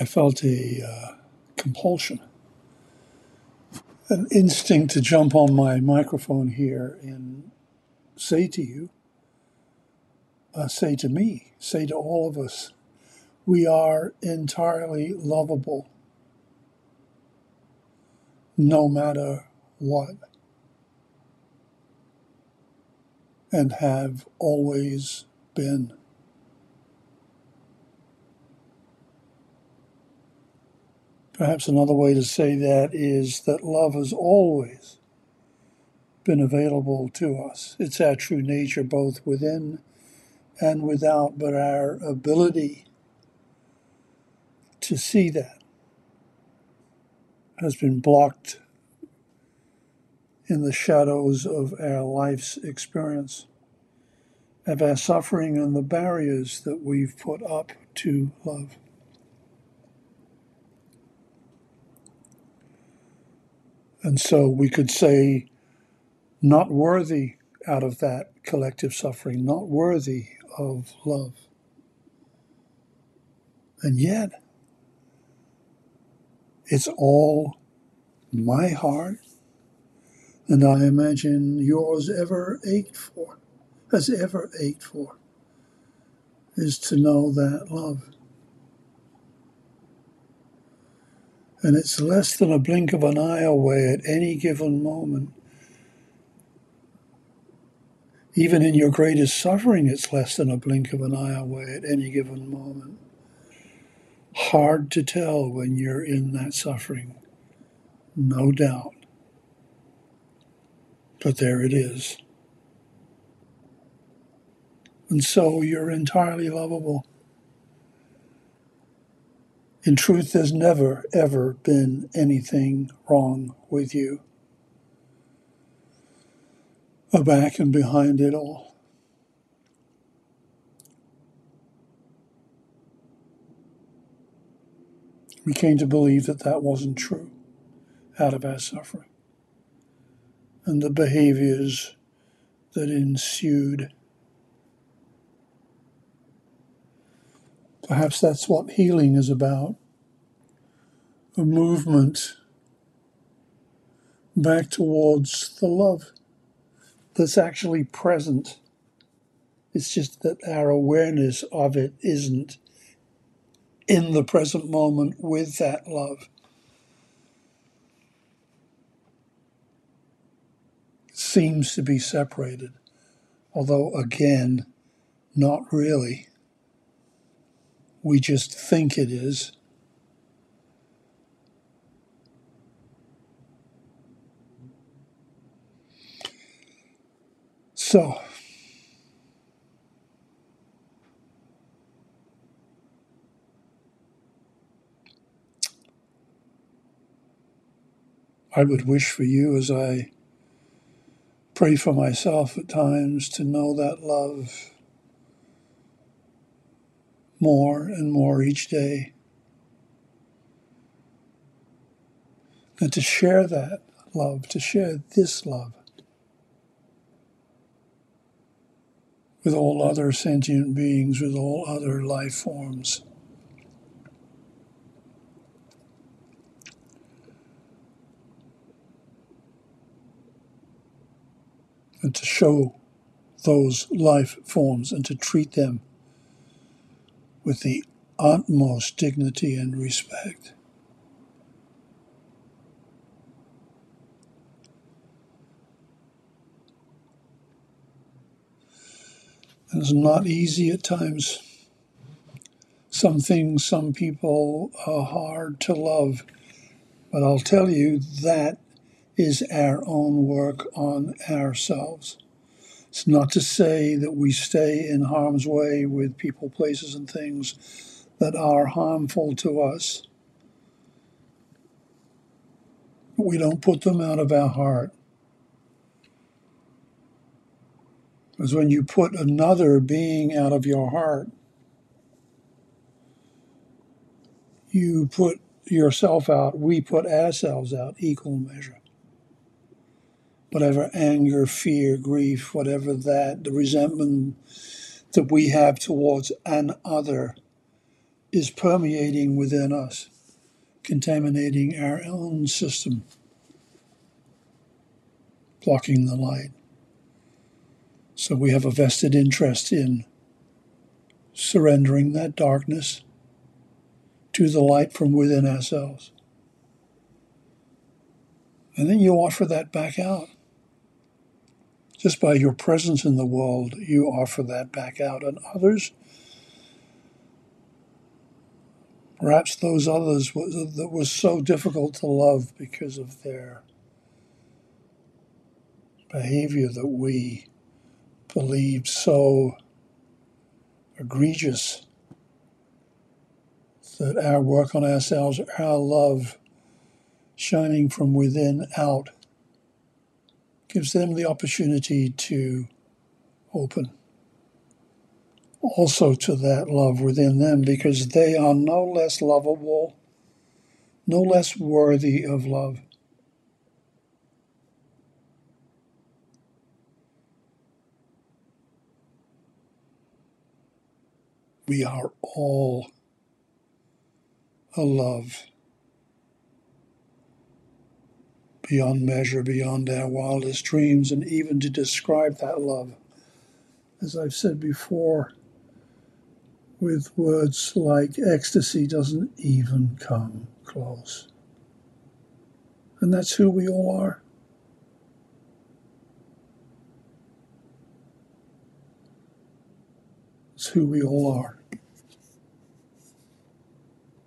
I felt a uh, compulsion, an instinct to jump on my microphone here and say to you, uh, say to me, say to all of us, we are entirely lovable no matter what, and have always been. Perhaps another way to say that is that love has always been available to us. It's our true nature, both within and without, but our ability to see that has been blocked in the shadows of our life's experience, of our suffering and the barriers that we've put up to love. And so we could say, not worthy out of that collective suffering, not worthy of love. And yet, it's all my heart, and I imagine yours ever ached for, has ever ached for, is to know that love. And it's less than a blink of an eye away at any given moment. Even in your greatest suffering, it's less than a blink of an eye away at any given moment. Hard to tell when you're in that suffering, no doubt. But there it is. And so you're entirely lovable. In truth, there's never, ever been anything wrong with you. Back and behind it all. We came to believe that that wasn't true out of our suffering and the behaviors that ensued. Perhaps that's what healing is about a movement back towards the love that's actually present. It's just that our awareness of it isn't in the present moment with that love. It seems to be separated, although again, not really. We just think it is. So, I would wish for you as I pray for myself at times to know that love more and more each day. And to share that love, to share this love with all other sentient beings, with all other life forms. And to show those life forms and to treat them with the utmost dignity and respect. It's not easy at times. Some things, some people are hard to love. But I'll tell you, that is our own work on ourselves. It's not to say that we stay in harm's way with people, places, and things that are harmful to us. We don't put them out of our heart. Because when you put another being out of your heart, you put yourself out, we put ourselves out, equal measure whatever anger, fear, grief, whatever that, the resentment that we have towards an other is permeating within us, contaminating our own system, blocking the light. So we have a vested interest in surrendering that darkness to the light from within ourselves. And then you offer that back out. Just by your presence in the world, you offer that back out. And others, perhaps those others that was so difficult to love because of their behavior that we believed so egregious that our work on ourselves, our love shining from within out, gives them the opportunity to open also to that love within them because they are no less lovable, no less worthy of love. We are all a love beyond measure, beyond our wildest dreams, and even to describe that love, as I've said before, with words like ecstasy doesn't even come close. And that's who we all are. It's who we all are.